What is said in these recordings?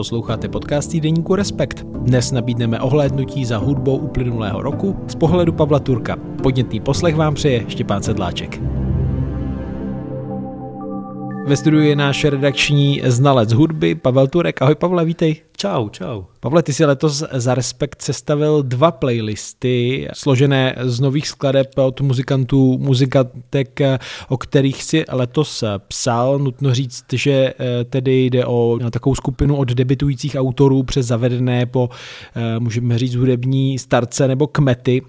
Posloucháte podcast týdeníku Respekt. Dnes nabídneme ohlédnutí za hudbou uplynulého roku z pohledu Pavla Turka. Podnětný poslech vám přeje Štěpán Sedláček. Ve studiu je náš redakční znalec hudby Pavel Turek. Ahoj Pavle, vítej. Čau, čau. Pavle, ty si letos za Respekt sestavil dva playlisty složené z nových skladeb od muzikantů, muzikatek, o kterých si letos psal. Nutno říct, že eh, tedy jde o takovou skupinu od debitujících autorů přes zavedené po, eh, můžeme říct, hudební starce nebo kmety.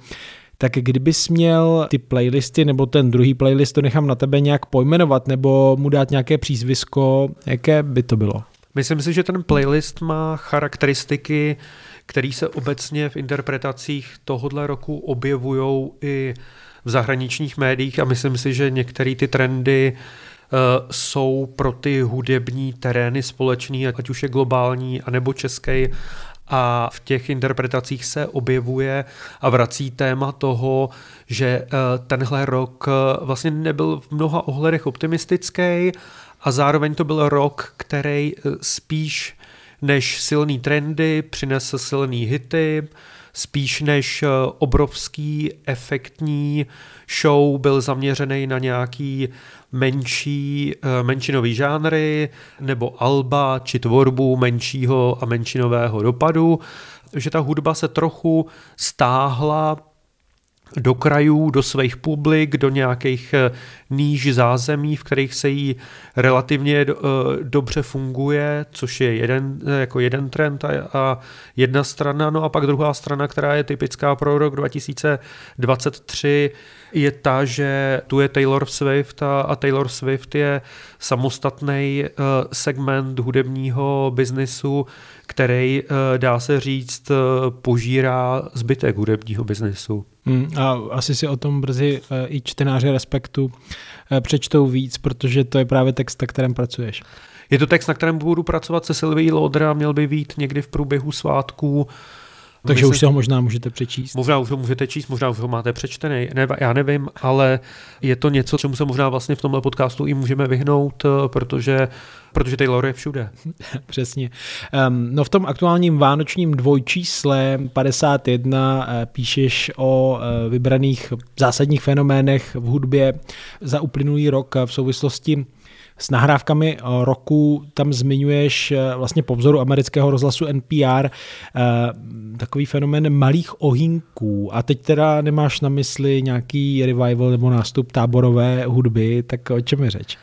Tak kdybys měl ty playlisty nebo ten druhý playlist, to nechám na tebe nějak pojmenovat nebo mu dát nějaké přízvisko, jaké by to bylo? Myslím si, že ten playlist má charakteristiky, které se obecně v interpretacích tohohle roku objevují i v zahraničních médiích a myslím si, že některé ty trendy uh, jsou pro ty hudební terény společný, ať už je globální, anebo český a v těch interpretacích se objevuje a vrací téma toho, že eh, tenhle rok eh, vlastně nebyl v mnoha ohledech optimistický a zároveň to byl rok, který eh, spíš než silný trendy přinesl silný hity, spíš než obrovský efektní show byl zaměřený na nějaký menší, eh, menšinový žánry nebo alba či tvorbu menšího a menšinového dopadu, že ta hudba se trochu stáhla do krajů, do svých publik, do nějakých eh, níž zázemí, v kterých se jí relativně eh, dobře funguje, což je jeden, jako jeden trend a jedna strana. No a pak druhá strana, která je typická pro rok 2023, je ta, že tu je Taylor Swift a, a Taylor Swift je samostatný segment hudebního biznisu, který, dá se říct, požírá zbytek hudebního biznisu. Hmm, a asi si o tom brzy uh, i čtenáři Respektu uh, přečtou víc, protože to je právě text, na kterém pracuješ. Je to text, na kterém budu pracovat se Sylvie Lodra, měl by být někdy v průběhu svátků. Takže už si ho možná můžete přečíst. Možná už ho můžete číst, možná už ho máte přečtený, ne, já nevím, ale je to něco, čemu se možná vlastně v tomhle podcastu i můžeme vyhnout, eh, protože protože Taylor je všude. Přesně. Um, no v tom aktuálním vánočním dvojčísle 51 uh, píšeš o uh, vybraných zásadních fenoménech v hudbě za uplynulý rok v souvislosti s nahrávkami eh, roku tam zmiňuješ eh, vlastně po vzoru amerického rozhlasu NPR eh, takový fenomén malých ohinků. A teď teda nemáš na mysli nějaký revival nebo nástup táborové hudby, tak o čem je řeč?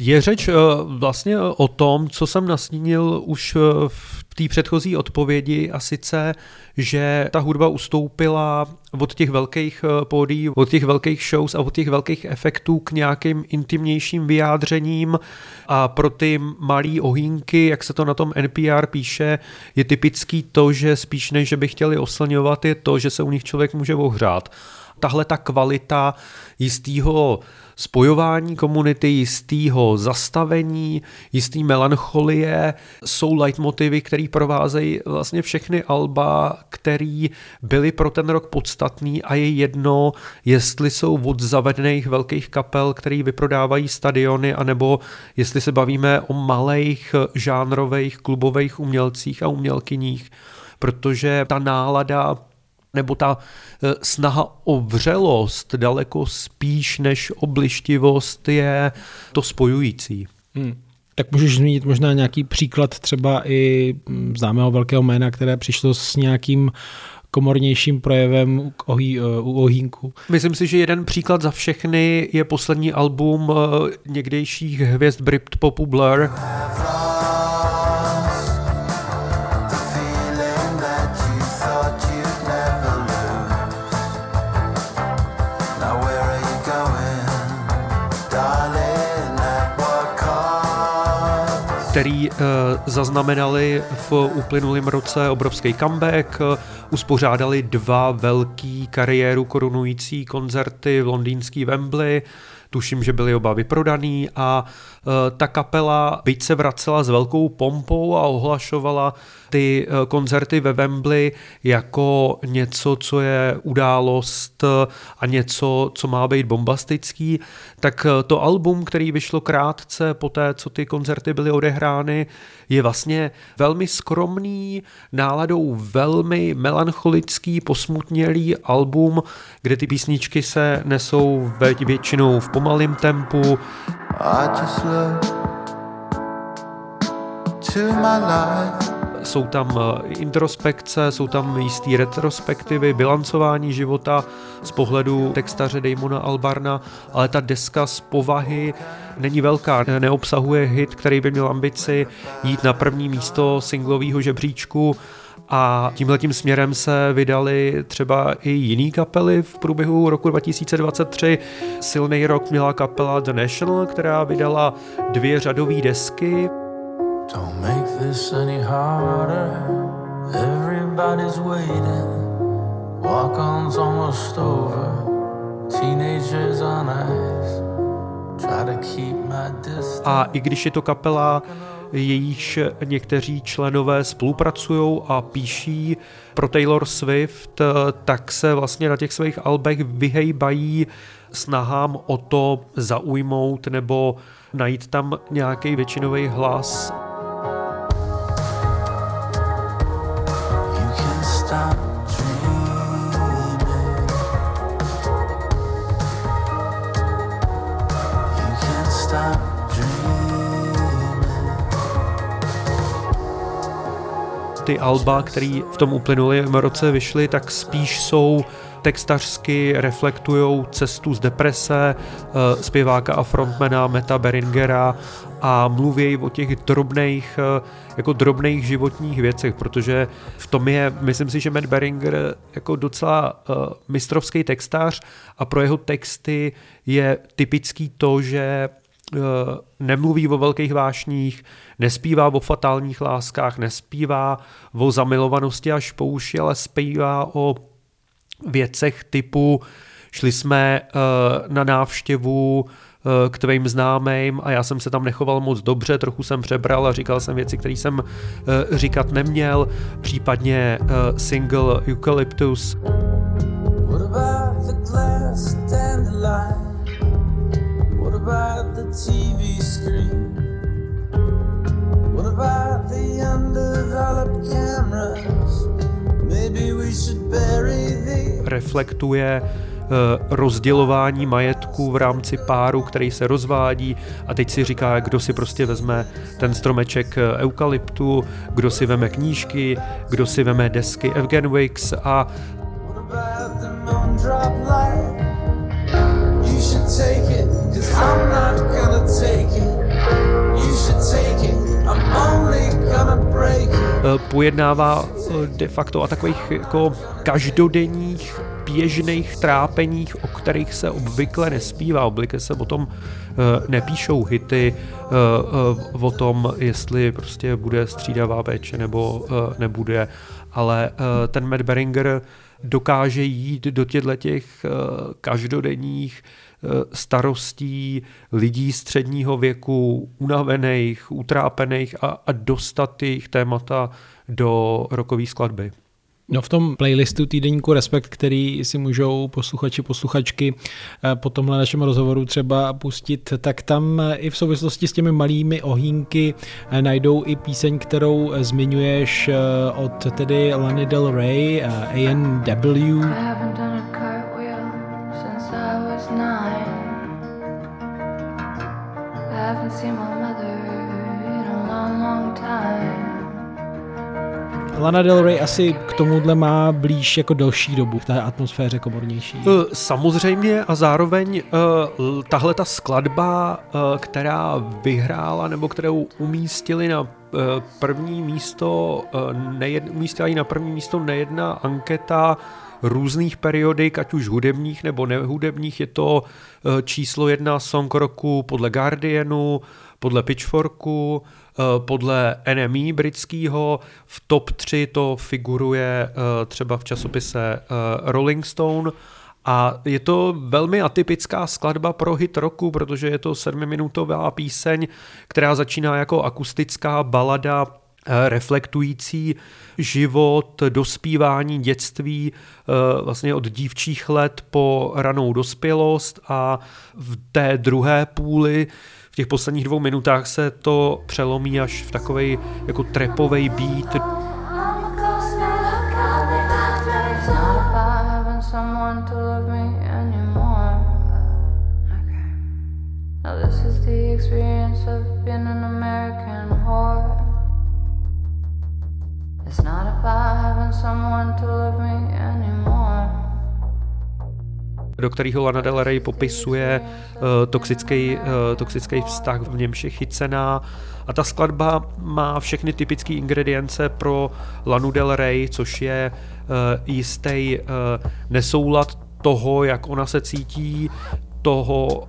Je řeč vlastně o tom, co jsem nasnínil už v té předchozí odpovědi a sice, že ta hudba ustoupila od těch velkých eh, pódií, od těch velkých shows a od těch velkých efektů k nějakým intimnějším vyjádřením a pro ty malé ohýnky, jak se to na tom NPR píše, je typický to, že spíš než, by chtěli oslňovat, je to, že se u nich člověk může ohřát. Tahle ta kvalita jistého spojování komunity, jistého zastavení, jistý melancholie. Jsou leitmotivy, které provázejí vlastně všechny alba, které byly pro ten rok podstatný a je jedno, jestli jsou od zavedených velkých kapel, který vyprodávají stadiony, anebo jestli se bavíme o malých žánrových klubových umělcích a umělkyních. Protože ta nálada nebo ta eh, snaha o vřelost daleko spíš než oblištivost je to spojující. Hmm. Tak můžeš zmínit možná nějaký příklad třeba i hm, známého velkého jména, které přišlo s nějakým komornějším projevem ohý, eh, u ohýnku. Myslím si, že jeden příklad za všechny je poslední album eh, někdejších hvězd Britpopu Blur. Který uh, zaznamenali v uplynulém roce obrovský comeback, uh, uspořádali dva velký kariéru korunující koncerty v londýnský Wembley, tuším, že byly oba vyprodaný a ta kapela byť se vracela s velkou pompou a ohlašovala ty eh, koncerty ve Wembley jako něco, co je událost a něco, co má být bombastický, tak to album, který vyšlo krátce po té, co ty koncerty byly odehrány, je vlastně velmi skromný, náladou velmi melancholický, posmutnělý album, kde ty písničky se nesou většinou v pomalém tempu. Jsou tam eh, introspekce, jsou tam jistý retrospektivy, bilancování života z pohledu textaře Damona Albarna, ale ta deska z povahy není velká, neobsahuje hit, který by měl ambici jít na první místo singlového žebříčku, a tímhletím směrem se vydali třeba i jiný kapely v průběhu roku 2023. Silný rok měla kapela The National, která vydala dvě řadové desky. Don't make this any harder. Everybody's waiting. Walk-on's almost over. Teenagers on ice. Try to keep my distance. A i když je to kapela, jejíž někteří členové spolupracují a píší pro Taylor Swift, tak se vlastně na těch svých albech vyhejbají snahám o to zaujmout nebo najít tam nějaký většinový hlas ty alba, které v tom uplynulém roce vyšly, tak spíš jsou textařsky reflektují cestu z deprese eh, zpěváka a frontmana Meta Beringera a mluví o těch drobných, eh, jako drobných životních věcech, protože v tom je, myslím si, že Matt Beringer jako docela uh, mistrovský textář a pro jeho texty je typický to, že nemluví o velkých vášních, nespívá o fatálních láskách, nespívá o zamilovanosti až po uši, ale zpívá o věcech typu šli jsme uh, na návštěvu uh, k tvým známým a já jsem se tam nechoval moc dobře, trochu jsem přebral a říkal jsem věci, které jsem říkat neměl, případně single Eucalyptus. What about the glass What about the TV screen? What about the undeveloped cameras? Maybe we should bury the... Reflektuje eh, rozdělování majetku v rámci páru, který se rozvádí a teď si říká, kdo si prostě vezme ten stromeček eh, eukalyptu, kdo si veme knížky, kdo si veme desky Evgen Wicks a You should take it, cause I'm not gonna take it. You should take it. Eh, pojednává eh, de facto o takových jako každodenních běžných trápeních, o kterých se obvykle nespívá, obvykle se o tom eh, nepíšou hity, o tom, jestli prostě bude střídavá péče nebo nebude, ale ten Matt Beringer dokáže jít do těchto těch každodenních Eh, starostí lidí středního věku, unavených, utrápených a, a dostat jejich témata do rokové skladby. No v tom playlistu týdenníku Respekt, který si můžou posluchači, posluchačky eh, po tomhle našem rozhovoru třeba pustit, tak tam eh, i v souvislosti s těmi malými ohýnky najdou i píseň, kterou zmiňuješ od tedy Lany Del Rey, A&W. Lana Del Rey asi k tomuhle má blíž jako delší dobu v té atmosféře komornější. Eh, samozřejmě a zároveň uh, tahle ta skladba, uh, která vyhrála nebo kterou umístili na první místo, uh, nejed, umístila na první místo nejedna anketa různých periodik, ať už hudebních nebo nehudebních. Je to číslo jedna song roku podle Guardianu, podle Pitchforku, eh, podle NME britského. V top 3 to figuruje eh, třeba v časopise eh, Rolling Stone A je to velmi atypická skladba pro hit roku, protože je to sedmiminutová píseň, která začíná jako akustická balada reflektující život, dospívání, dětství vlastně od dívčích let po ranou dospělost a v té druhé půli v těch posledních dvou minutách se to přelomí až v takovej jako trepovej beat. It's not about having someone to love me anymore. Do kterého Lana Del Rey popisuje toxický, uh, toxický vztah, v němž je chycená. A ta skladba má všechny typické ingredience pro Lanu Del Rey, což je uh, jistý nesoulad toho, jak ona se cítí, toho,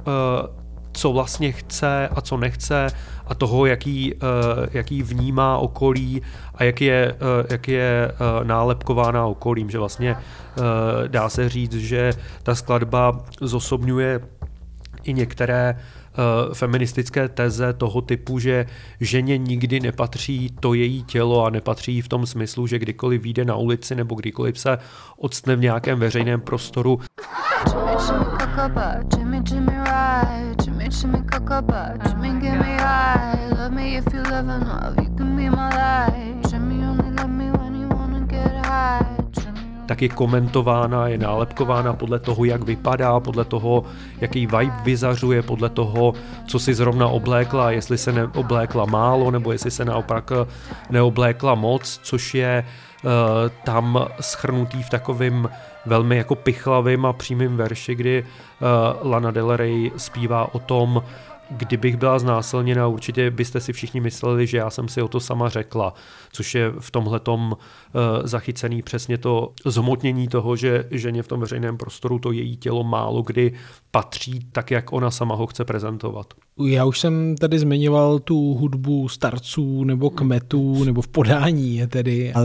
co vlastně chce a co nechce a toho, jaký, uh, jaký vnímá okolí a jak je, uh, jak je uh, nálepkována okolím, že vlastně dá se říct, že ta skladba zosobňuje i některé feministické teze toho typu, že ženě nikdy nepatří to její tělo a nepatří v tom smyslu, že kdykoliv vyjde na ulici nebo kdykoliv se odstne v nějakém veřejném prostoru. Jimmy, Jimmy, Jimmy, Jimmy, Jimmy, give me high. Love me if you love enough, you can be my life. Jimmy only love me when you wanna get high. tak je komentována, je nálepkována podle toho, jak vypadá, podle toho, jaký vibe vyzařuje, podle toho, co si zrovna oblékla, jestli se neoblékla málo, nebo jestli se naopak neoblékla moc, což je uh, tam schrnutý v takovém velmi jako pichlavým a přímým verši, kdy uh, Lana Del Rey zpívá o tom, kdybych byla znásilněna, určitě byste si všichni mysleli, že já jsem si o to sama řekla, což je v tomhletom uh, zachycený přesně to zhmotnění toho, že ženě v tom veřejném prostoru to její tělo málo kdy patří tak, jak ona sama ho chce prezentovat. Já už jsem tady zmiňoval tu hudbu starců nebo kmetů nebo v podání tedy. A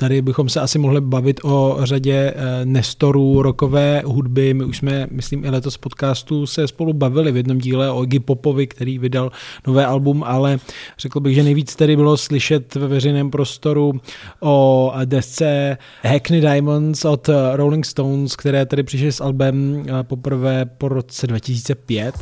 Tady bychom se asi mohli bavit o řadě eh, nestorů rokové hudby. My už jsme, myslím, i letos podcastu se spolu bavili v jednom díle o Iggy Popovi, který vydal nové album, ale řekl bych, že nejvíc tady bylo slyšet ve veřejném prostoru o desce Hackney Diamonds od Rolling Stones, které tady přišly s albem eh, poprvé po roce 2005.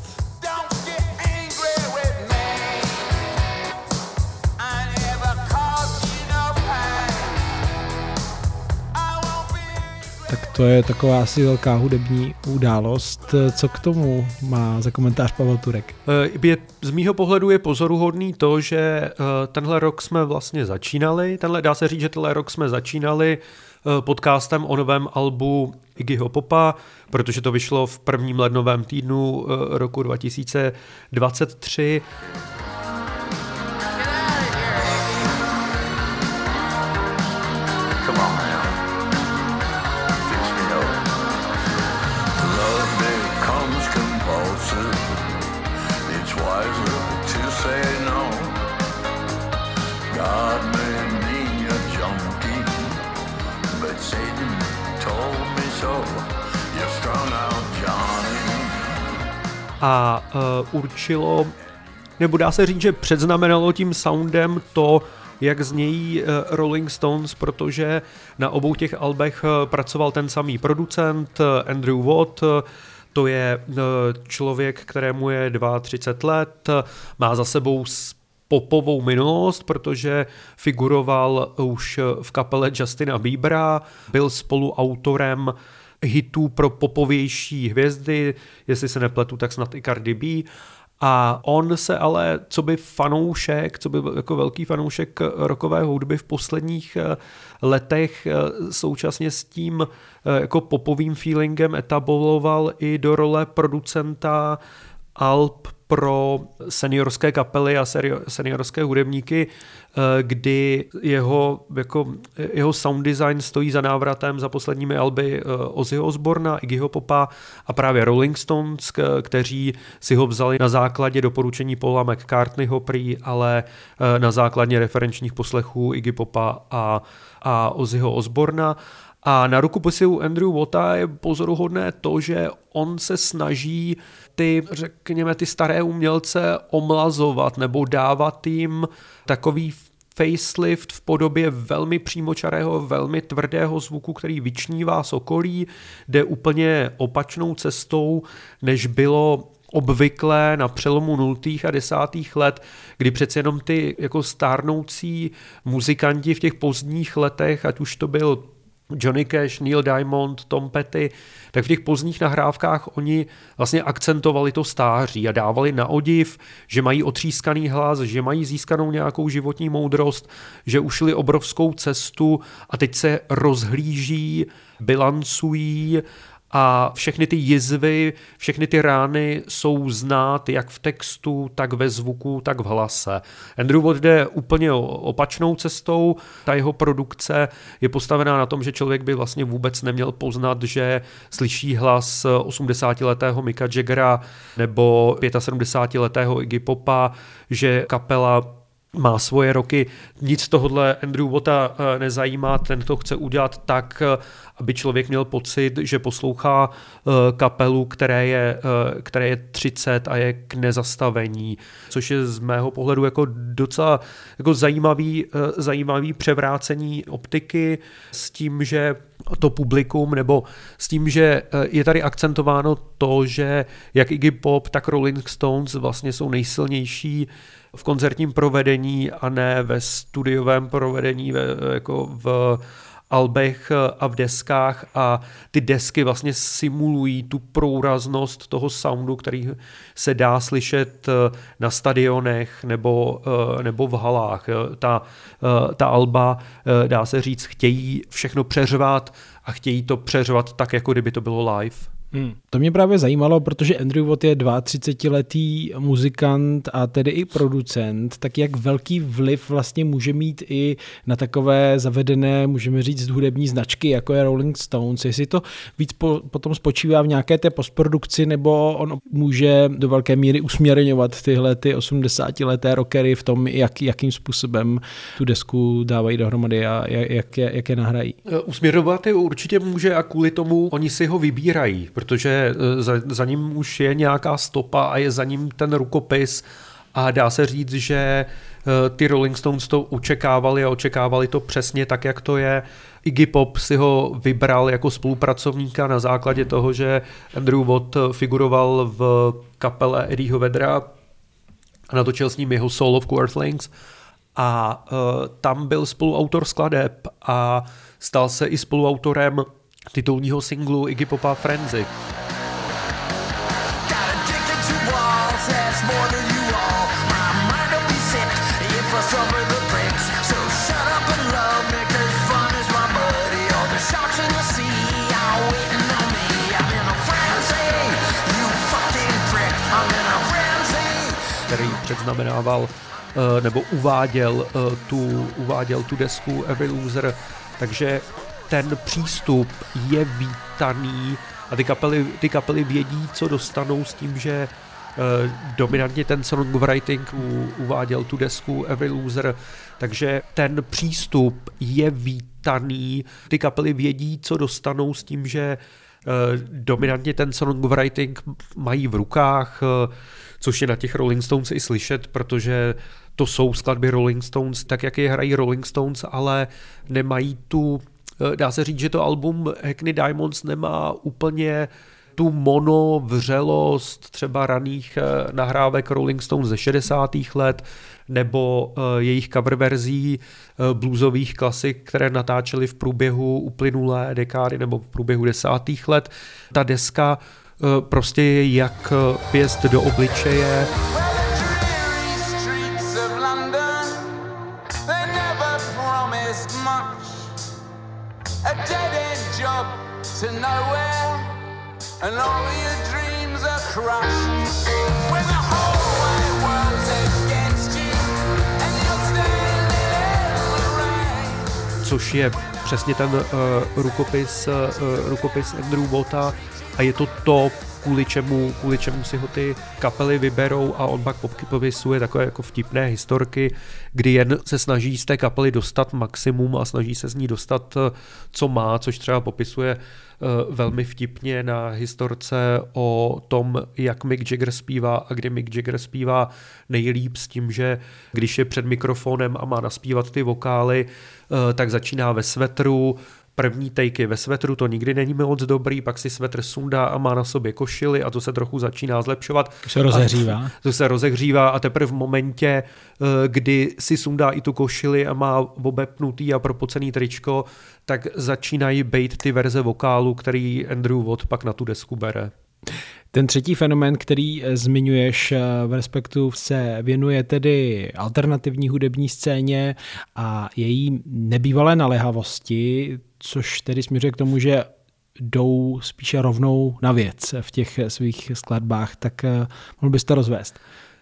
to je taková asi velká hudební událost. Co k tomu má za komentář Pavel Turek? Eh, je, z mýho pohledu je pozoruhodný to, že eh, tenhle rok jsme vlastně začínali, tenhle, dá se říct, že tenhle rok jsme začínali eh, podcastem o novém albu Iggyho Popa, protože to vyšlo v prvním lednovém týdnu roku 2023. a uh, určilo, nebo dá se říct, že předznamenalo tím soundem to, jak znějí uh, Rolling Stones, protože na obou těch albech uh, pracoval ten samý producent Andrew Watt, to je člověk, kterému je 32 let, má za sebou popovou minulost, protože figuroval už v kapele Justina Biebera, byl spoluautorem hitů pro popovější hvězdy, jestli se nepletu, tak snad i Cardi B. A on se ale, co by fanoušek, co by jako velký fanoušek rokové hudby v posledních eh, letech eh, současně s tím eh, jako popovým feelingem etabloval i do role producenta alb pro seniorské kapely a seniorské hudebníky, eh, kdy jeho, jako, jeho sound design stojí za návratem za posledními alby eh, Ozzyho Osborna, Iggyho Popa a právě Rolling Stones, kteří si ho vzali na základě doporučení Paula McCartneyho prý, ale eh, na základě referenčních poslechů Iggy Popa a, a Ozzyho Osborna A na rukopisu Andrew Wota je pozoruhodné to, že on se snaží ty, řekněme, ty staré umělce omlazovat nebo dávat jim takový facelift v podobě velmi přímočarého, velmi tvrdého zvuku, který vyčnívá z okolí, jde úplně opačnou cestou, než bylo obvyklé na přelomu 0. a 10. let, kdy přece jenom ty jako stárnoucí muzikanti v těch pozdních letech, ať už to byl Johnny Cash, Neil Diamond, Tom Petty, tak v těch pozdních nahrávkách oni vlastně akcentovali to stáří a dávali na odiv, že mají otřískaný hlas, že mají získanou nějakou životní moudrost, že ušli obrovskou cestu a teď se rozhlíží, bilancují a všechny ty jizvy, všechny ty rány jsou znát jak v textu, tak ve zvuku, tak v hlase. Andrew Watt jde úplně opačnou cestou, ta jeho produkce je postavená na tom, že člověk by vlastně vůbec neměl poznat, že slyší hlas 80-letého Mika Jaggera nebo 75-letého Iggy Popa, že kapela má svoje roky. Nic tohohle Andrew Wota eh, nezajímá, ten to chce udělat tak, eh, aby člověk měl pocit, že poslouchá eh, kapelu, které je, které je 30 a je k nezastavení, což je z mého pohledu jako docela jako zajímavý, zajímavý převrácení optiky s tím, že to publikum, nebo s tím, že je tady akcentováno to, že jak Iggy Pop, tak Rolling Stones vlastně jsou nejsilnější v koncertním provedení a ne ve studiovém provedení ve, jako v albech a v deskách a ty desky vlastně simulují tu průraznost toho soundu, který se dá slyšet na stadionech nebo, nebo v halách. Ta, ta alba, dá se říct, chtějí všechno přeřvat a chtějí to přeřvat tak, jako kdyby to bylo live. Hmm. To mě právě zajímalo, protože Andrew Watt je 32-letý muzikant a tedy i producent, tak jak velký vliv vlastně může mít i na takové zavedené, můžeme říct, hudební značky, jako je Rolling Stones, jestli to víc po, potom spočívá v nějaké té postprodukci, nebo on může do velké míry usměrňovat tyhle ty 80-leté rockery v tom, jak, jakým způsobem tu desku dávají dohromady a jak je, jak je nahrají. Usměrňovat je určitě může a kvůli tomu oni si ho vybírají protože eh, za, za ním už je nějaká stopa a je za ním ten rukopis a dá se říct, že eh, ty Rolling Stones to očekávali a očekávali to přesně tak, jak to je. Iggy Pop si ho vybral jako spolupracovníka na základě toho, že Andrew Watt figuroval v kapele Eddieho Vedra a natočil s ním jeho solo v Earthlings a uh, tam byl spoluautor skladeb a stal se i spoluautorem titulního singlu Iggy Popa Frenzy. který předznamenával eh, nebo uváděl eh, tu, uváděl tu desku Every Loser, takže ten přístup je vítaný a ty kapely, ty kapely vědí, co dostanou s tím, že uh, dominantně ten songwriting u, uváděl tu desku Every Loser, takže ten přístup je vítaný, ty kapely vědí, co dostanou s tím, že uh, dominantně ten songwriting mají v rukách, uh, což je na těch Rolling Stones i slyšet, protože to jsou skladby Rolling Stones, tak jak je hrají Rolling Stones, ale nemají tu Eh, dá se říct, že to album Hackney Diamonds nemá úplně tu mono vřelost třeba raných eh, nahrávek Rolling Stones ze 60. let nebo eh, jejich cover verzí bluesových klasik, které natáčeli v průběhu uplynulé dekády nebo v průběhu desátých let. Ta deska prostě je jak pěst do obličeje. Což je přesně ten uh, rukopis, uh, rukopis Andrew Bota a je to to, kvůli čemu, kvůli čemu si ho ty kapely vyberou a on pak popisuje takové jako vtipné historky, kdy jen se snaží z té kapely dostat maximum a snaží se z ní dostat, co má, což třeba popisuje eh, velmi vtipně na historce o tom, jak Mick Jagger zpívá a kdy Mick Jagger zpívá nejlíp s tím, že když je před mikrofonem a má naspívat ty vokály, eh, tak začíná ve svetru, první take ve svetru, to nikdy není moc dobrý, pak si svetr sundá a má na sobě košily a to se trochu začíná zlepšovat. To se rozehřívá. To se rozehřívá a teprve v momentě, eh, kdy si sundá i tu košili a má obepnutý a propocený tričko, tak začínají být ty verze vokálu, který Andrew Watt pak na tu desku bere. Ten třetí fenomén, který eh, zmiňuješ eh, v Respektu, se věnuje tedy alternativní hudební scéně a její nebývalé naléhavosti, což tedy směřuje k tomu, že jdou spíše rovnou na věc v těch svých skladbách, tak eh, mohl bys to rozvést?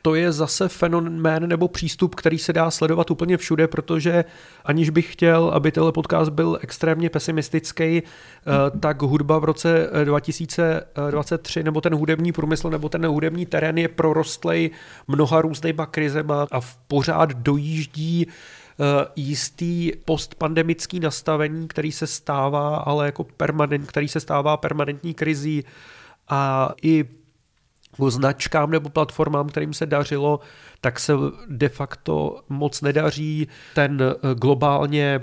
To je zase fenomén nebo přístup, který se dá sledovat úplně všude, protože aniž bych chtěl, aby tenhle podcast byl extrémně pesimistický, eh, tak hudba v roce 2023 nebo ten hudební průmysl nebo ten hudební terén je prorostlej mnoha různýma krizema a v pořád dojíždí eh, jistý postpandemický nastavení, který se stává, ale jako permanent, který se stává permanentní krizí. A i značkám nebo platformám, kterým se dařilo, tak se de facto moc nedaří. Ten eh, globálně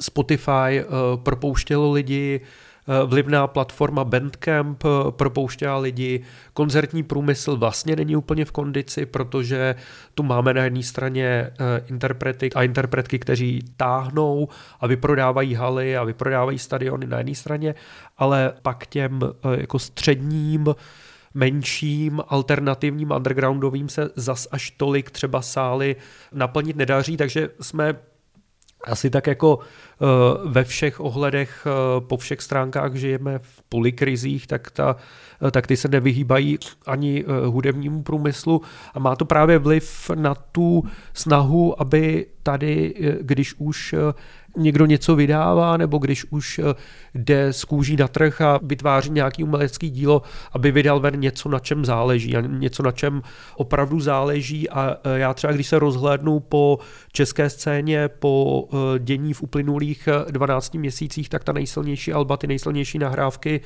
Spotify eh, propouštělo lidi, eh, vlivná platforma Bandcamp propouštěla lidi, koncertní průmysl vlastně není úplně v kondici, protože tu máme na jedné straně interprety a interpretky, kteří táhnou a vyprodávají haly a vyprodávají stadiony na jedné straně, ale pak těm jako středním menším alternativním undergroundovým se zas až tolik třeba sály naplnit nedaří, takže jsme asi tak jako eh, ve všech ohledech eh, po všech stránkách žijeme v polikrizích, tak, ta, eh, tak ty se nevyhýbají ani hudebnímu průmyslu. A má to právě vliv na tu snahu, aby tady, když už někdo něco vydává, nebo když už eh, jde z kůží na trh a vytváří nějaký umelecký dílo, aby vydal ven něco, na čem záleží a něco, na čem opravdu záleží. A eh, já třeba, když se rozhlédnu po české scéně, po eh, dění v uplynulých 12 měsících, tak ta nejsilnější alba, ty nejsilnější nahrávky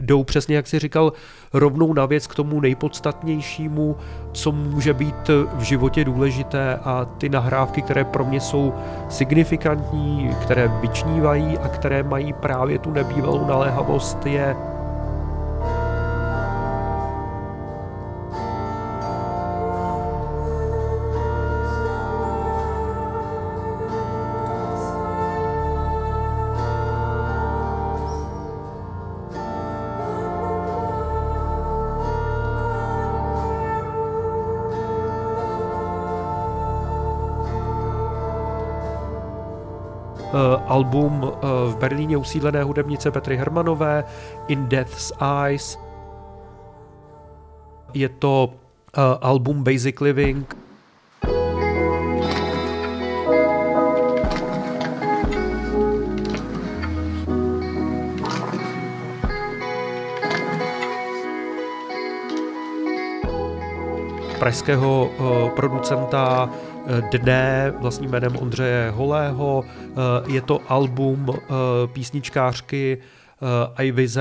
jdou přesně, jak si říkal, rovnou na věc k tomu nejpodstatnějšímu, co může být v životě důležité. A ty nahrávky, které pro mě jsou signifikantní, které vyčnívají a které mají právě tu nebývalou naléhavost, je album eh, v Berlíně usídlené hudebnice Petry Hermanové In Death's Eyes. Je to eh, album Basic Living, pražského uh, producenta dne vlastním jménem Ondřeje Holého. Je to album písničkářky IVZ,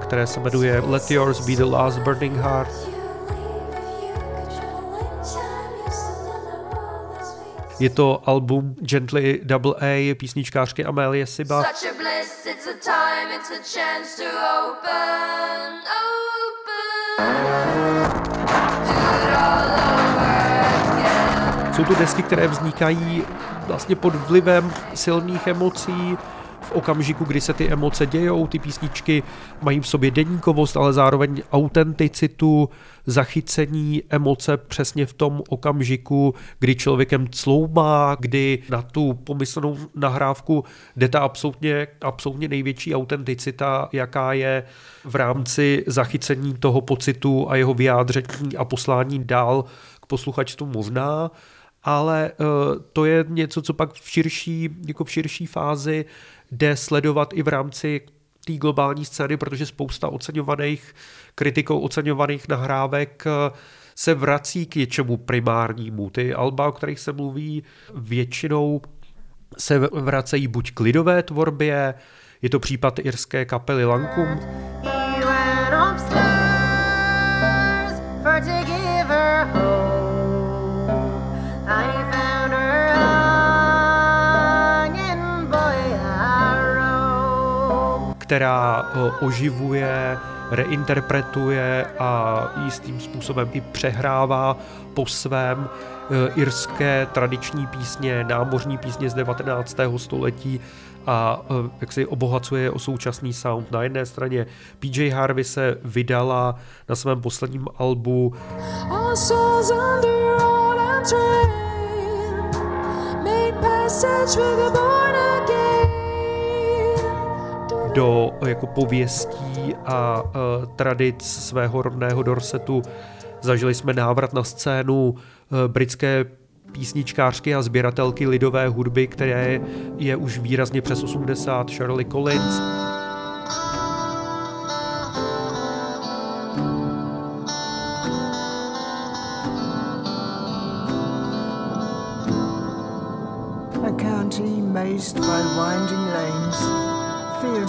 které se jmenuje Let Yours Be the Last Burning Heart. Je to album Gently Double A písničkářky Amélie Siba. Jsou to desky, které vznikají vlastně pod vlivem silných emocí, okamžiku, kdy se ty emoce dějou, ty písničky mají v sobě denníkovost, ale zároveň autenticitu, zachycení emoce přesně v tom okamžiku, kdy člověkem cloumá, kdy na tu pomyslnou nahrávku jde ta absolutně, absolutně největší autenticita, jaká je v rámci zachycení toho pocitu a jeho vyjádření a poslání dál posluchačstvu možná, ale to je něco, co pak v širší, jako v širší fázi jde sledovat i v rámci té globální scény, protože spousta oceňovaných kritikou oceňovaných nahrávek se vrací k něčemu primárnímu. Ty alba, o kterých se mluví, většinou se vracejí buď k lidové tvorbě, je to případ irské kapely Lankum, která oživuje, reinterpretuje a jistým způsobem i přehrává po svém e, irské tradiční písně, námořní písně z 19. století a e, jak si obohacuje o současný sound. Na jedné straně PJ Harvey se vydala na svém posledním albu passage born again do jako pověstí a uh, tradic svého rodného Dorsetu. Zažili jsme návrat na scénu uh, britské písničkářky a sběratelky lidové hudby, které je už výrazně přes 80, Shirley Collins. A county by winding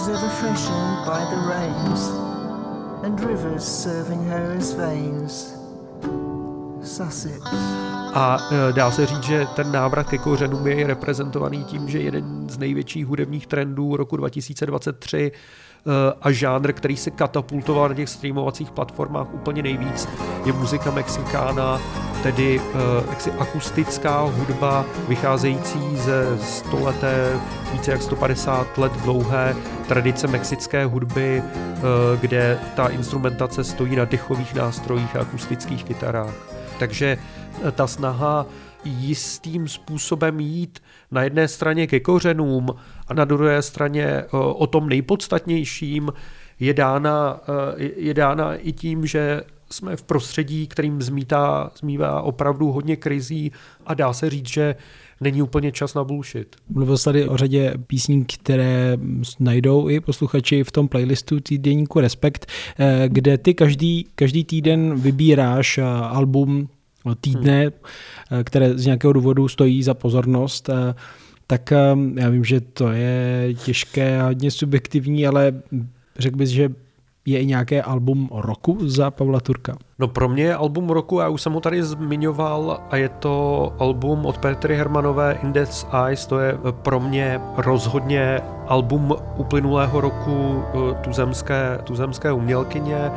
fields ever freshened by the rains, and rivers serving her as veins. Sussex. A e, dá se říct, že ten návrat ke kořenům je reprezentovaný tím, že jeden z největších hudebních trendů roku 2023 Eh, a žánr, který se katapultoval na těch streamovacích platformách úplně nejvíc, je muzika mexikána, tedy eh, jaksi akustická hudba vycházející ze stoleté, více jak 150 let dlouhé tradice mexické hudby, eh, kde ta instrumentace stojí na dechových nástrojích a akustických kytarách. Takže ta snaha jistým způsobem jít na jedné straně ke kořenům a na druhé straně eh, o tom nejpodstatnějším je dána, eh, je dána i tím, že jsme v prostředí, kterým zmítá, zmívá opravdu hodně krizí a dá se říct, že není úplně čas na bullshit. Mluvil jsi tady o řadě písní, které najdou i posluchači v tom playlistu týdenníku Respekt, eh, kde ty každý, každý týden vybíráš album týdne, hmm. které z nějakého důvodu stojí za pozornost, eh, tak eh, já vím, že to je těžké a hodně subjektivní, ale řekl bys, že je i nějaké album roku za Pavla Turka? No pro mě je album roku, já už jsem ho tady zmiňoval a je to album od Petry Hermanové In Death's Eyes, to je pro mě rozhodně album uplynulého roku tuzemské, tuzemské umělkyně.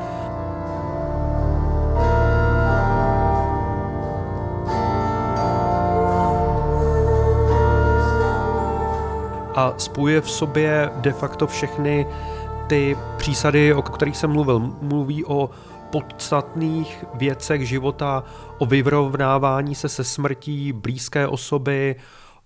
a spojuje v sobě de facto všechny ty přísady, o kterých jsem mluvil. Mluví o podstatných věcech života, o vyrovnávání se se smrtí blízké osoby,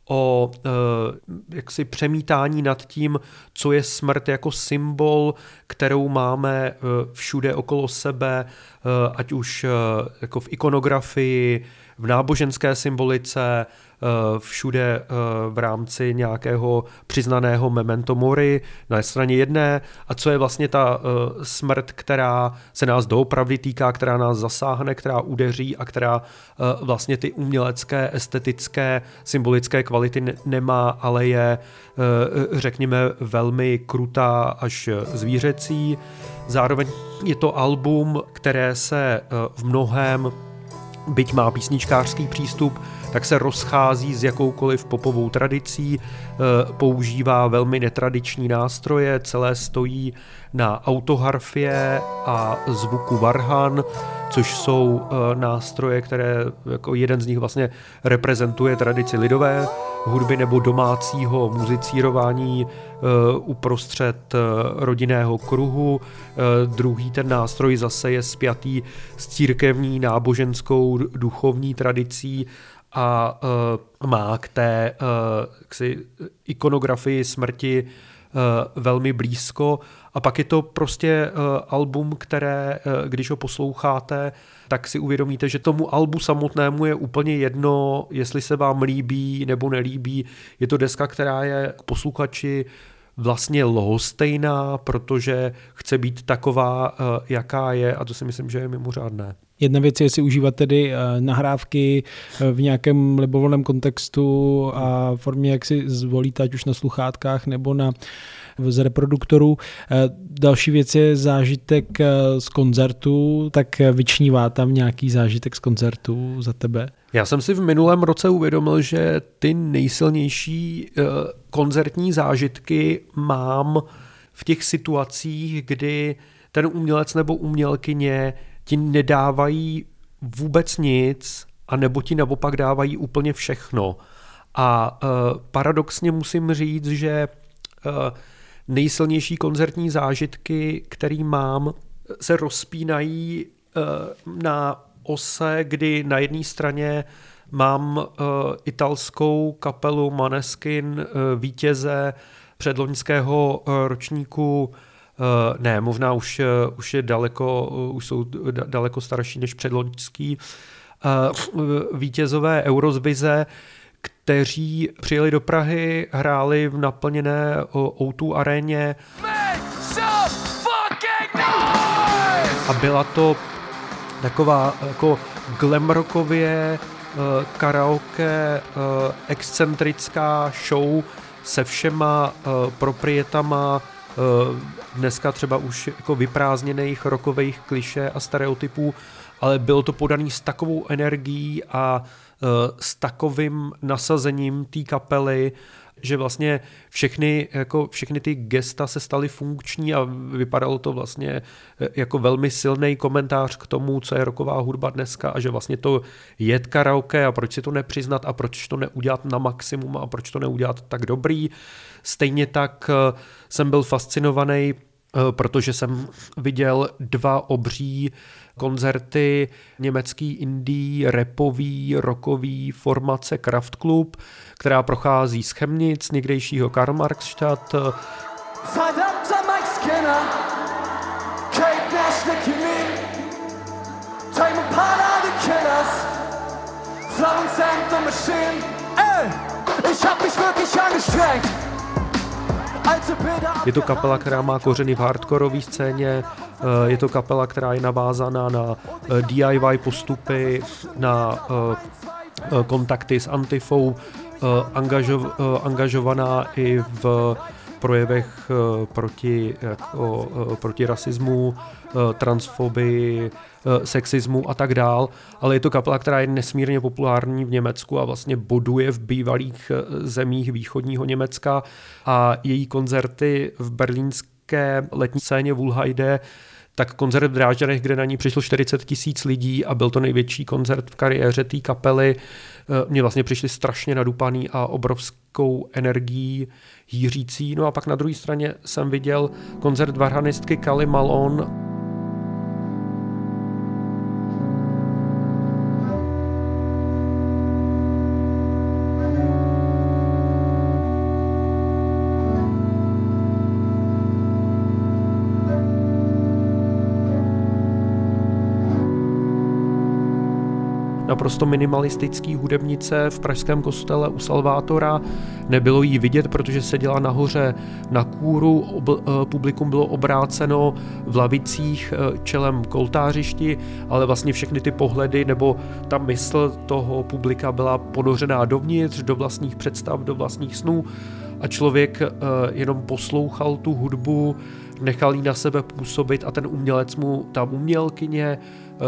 o e, jaksi přemítání nad tím, co je smrt jako symbol, kterou máme e, všude okolo sebe, e, ať už e, jako v ikonografii, v náboženské symbolice, všude eh, v rámci nějakého přiznaného memento mori na straně jedné a co je vlastně ta eh, smrt, která se nás doopravdy týká, která nás zasáhne, která udeří a která vlastně ty umělecké, estetické, symbolické kvality nemá, ale je, řekněme, velmi krutá až zvířecí. Zároveň je to album, které se v mnohem byť má písničkářský přístup, tak se rozchází s jakoukoliv popovou tradicí, eh, používá velmi netradiční nástroje, celé stojí na autoharfě a zvuku varhan, což jsou eh, nástroje, které jako jeden z nich vlastně reprezentuje tradici lidové hudby nebo domácího muzicírování eh, uprostřed rodinného kruhu. Druhý ten nástroj zase je spjatý s církevní náboženskou duchovní tradicí a uh, má k té uh, ksi, ikonografii smrti velmi blízko. A pak je to prostě album, které, když ho posloucháte, tak si uvědomíte, že tomu albu samotnému je úplně jedno, jestli se vám líbí nebo nelíbí. Je to deska, která je k posluchači vlastně lhostejná, protože chce být taková, jaká je a to si myslím, že je mimořádné. Jedna věc je si užívat tedy eh, nahrávky eh, v nějakém libovolném kontextu a formě, jak si zvolíte, ať už na sluchátkách nebo na z reproduktorů. Eh, další věc je zážitek z koncertu, tak vyčnívá tam nějaký zážitek z koncertu za tebe? Já jsem si v minulém roce uvědomil, že ty nejsilnější koncertní zážitky mám v těch situacích, kdy ten umělec nebo umělkyně ti nedávají vůbec nic, a nebo ti naopak dávají úplně všechno. A paradoxně musím říct, že nejsilnější koncertní zážitky, který mám, se rozpínají uh, na ose, kdy na jedné straně mám uh, italskou kapelu Maneskin, uh, vítěze předloňského ročníku ne, možná už, už je daleko, už jsou daleko starší než předloňský. Vítězové Eurozbize, kteří přijeli do Prahy, hráli v naplněné O2 aréně. A byla to taková jako glamrockově karaoke excentrická show se všema proprietama Eh, dneska třeba už jako vyprázdněných rokových kliše a stereotypů, ale bylo to podaný s takovou energií a eh, s takovým nasazením té kapely, že vlastně všechny, jako všechny ty gesta se staly funkční a vypadalo to vlastně eh, jako velmi silný komentář k tomu, co je roková hudba dneska a že vlastně to je karaoke a proč si to nepřiznat a proč to neudělat na maximum a proč to neudělat tak dobrý. Stejně tak uh, jsem byl fascinovaný, eh, protože jsem viděl dva obří koncerty německý indie, repový, rockový formace Kraft Club, která prochází z Chemnic, někdejšího Karl Marxstadt. Ey, ich hab mich wirklich angestrengt. Je to kapela, která má kořeny v hardkorové scéně, eh, je to kapela, která je navázaná na eh, DIY postupy, na eh, kontakty s Antifou, angažovaná i v projevech proti, jako, proti rasismu, transfobii, sexismu a tak dál, ale je to kapela, která je nesmírně populární v Německu a vlastně boduje v bývalých zemích východního Německa a její koncerty v berlínské letní scéně Wulheide tak koncert v Drážďanech, kde na ní přišlo 40 tisíc lidí a byl to největší koncert v kariéře té kapely, mě vlastně přišli strašně nadupaný a obrovskou energií jířící. No a pak na druhé straně jsem viděl koncert varhanistky Kali Malone, naprosto minimalistický hudebnice v pražském kostele u Salvátora. Nebylo jí vidět, protože seděla nahoře na kůru, eh, publikum bylo obráceno v lavicích eh, čelem k oltářišti, ale vlastně všechny ty pohledy nebo ta mysl toho publika byla ponořená dovnitř, do vlastních představ, do vlastních snů a člověk eh, jenom poslouchal tu hudbu, nechal jí na sebe působit a ten umělec mu, ta umělkyně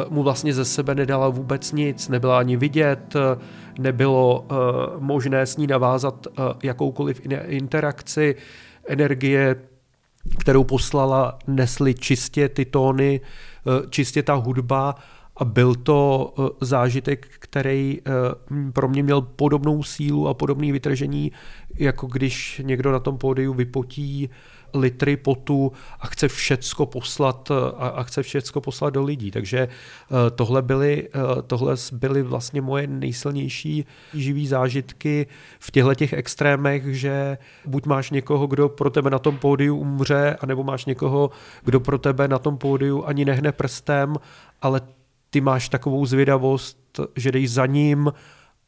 mu vlastně ze sebe nedala vůbec nic, nebyla ani vidět, eh, nebylo eh, možné s ní navázat jakoukoliv interakci, energie, kterou poslala, nesly čistě ty tóny, čistě ta hudba a byl to zážitek, který pro mě měl podobnou sílu a podobné vytržení, jako když někdo na tom pódiu vypotí litry potu a chce všecko poslat a, a chce všecko poslat do lidí. Takže tohle byly, tohle byly vlastně moje nejsilnější živý zážitky v těchto těch extrémech, že buď máš někoho, kdo pro tebe na tom pódiu umře, anebo máš někoho, kdo pro tebe na tom pódiu ani nehne prstem, ale ty máš takovou zvědavost, že jdeš za ním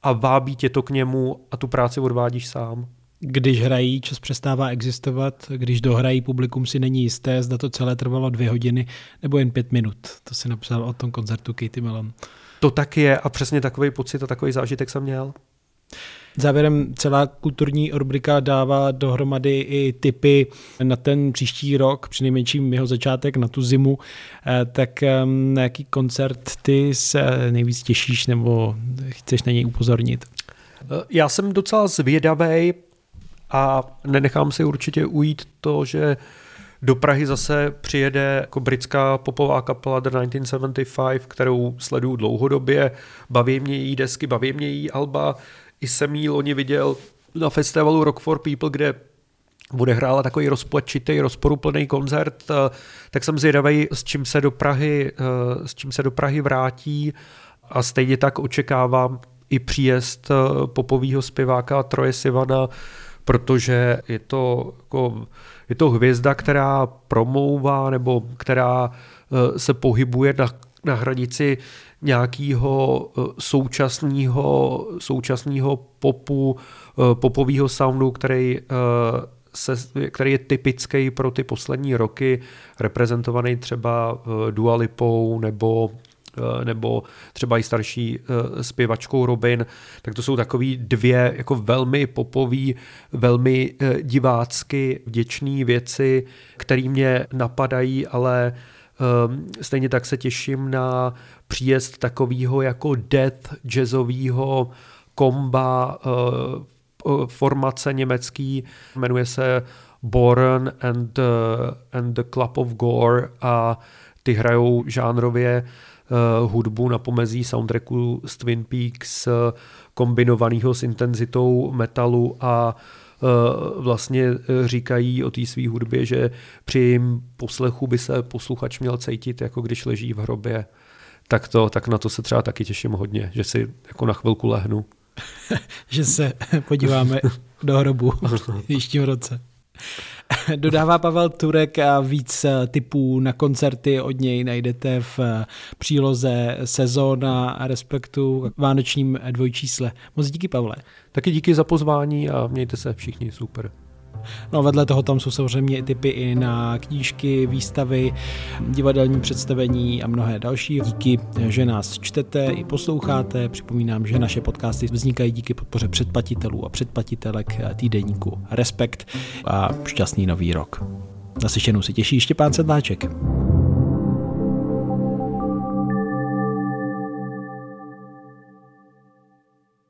a vábí tě to k němu a tu práci odvádíš sám. Když hrají, čas přestává existovat, když dohrají, publikum si není jisté, zda to celé trvalo dvě hodiny nebo jen pět minut. To si napsal o tom koncertu Katie Mellon. To tak je a přesně takový pocit a takový zážitek jsem měl. Závěrem celá kulturní rubrika dává dohromady i typy na ten příští rok, přinejmenším jeho začátek, na tu zimu. Eh, tak na jaký koncert ty se nejvíc těšíš nebo chceš na něj upozornit? Eh, já jsem docela zvědavý a nenechám si určitě ujít to, že do Prahy zase přijede jako britská popová kapela The 1975, kterou sleduju dlouhodobě. Baví mě její desky, baví mě její alba. I jsem jí loni viděl na festivalu Rock for People, kde bude hrála takový rozplačitý, rozporuplný koncert, eh, tak jsem zvědavý, s čím se do Prahy, eh, s čím se do Prahy vrátí. A stejně tak očekávám i příjezd eh, popového zpěváka Troje Sivana, protože je to, jako, je to hvězda, která promouvá nebo která se pohybuje na, na hranici nějakého eh, současného, současného popu, eh, popového soundu, který, eh, se, který je typický pro ty poslední roky, reprezentovaný třeba Dualipou nebo nebo třeba i starší zpěvačkou Robin, tak to jsou takový dvě jako velmi popový, velmi divácky vděčné věci, které mě napadají, ale stejně tak se těším na příjezd takového jako death jazzového komba uh, formace německý, jmenuje se Born and, uh, and the Club of Gore a ty hrajou žánrově uh, hudbu na pomezí soundtracku z Twin Peaks uh, kombinovaného s intenzitou metalu a vlastně říkají o té své hudbě, že při jim poslechu by se posluchač měl cítit, jako když leží v hrobě tak, to, tak na to se třeba taky těším hodně, že si jako na chvilku lehnu. že se podíváme do hrobu v příštím roce. Dodává Pavel Turek a víc typů na koncerty od něj najdete v příloze sezóna a respektu vánočním dvojčísle. Moc díky, Pavle. Taky díky za pozvání a mějte se všichni super. No a vedle toho tam jsou samozřejmě typy i na knížky, výstavy, divadelní představení a mnohé další. Díky, že nás čtete i posloucháte. Připomínám, že naše podcasty vznikají díky podpoře předplatitelů a předplatitelek týdeníku Respekt a šťastný nový rok. Naslyšenou si těší Štěpán Sedláček.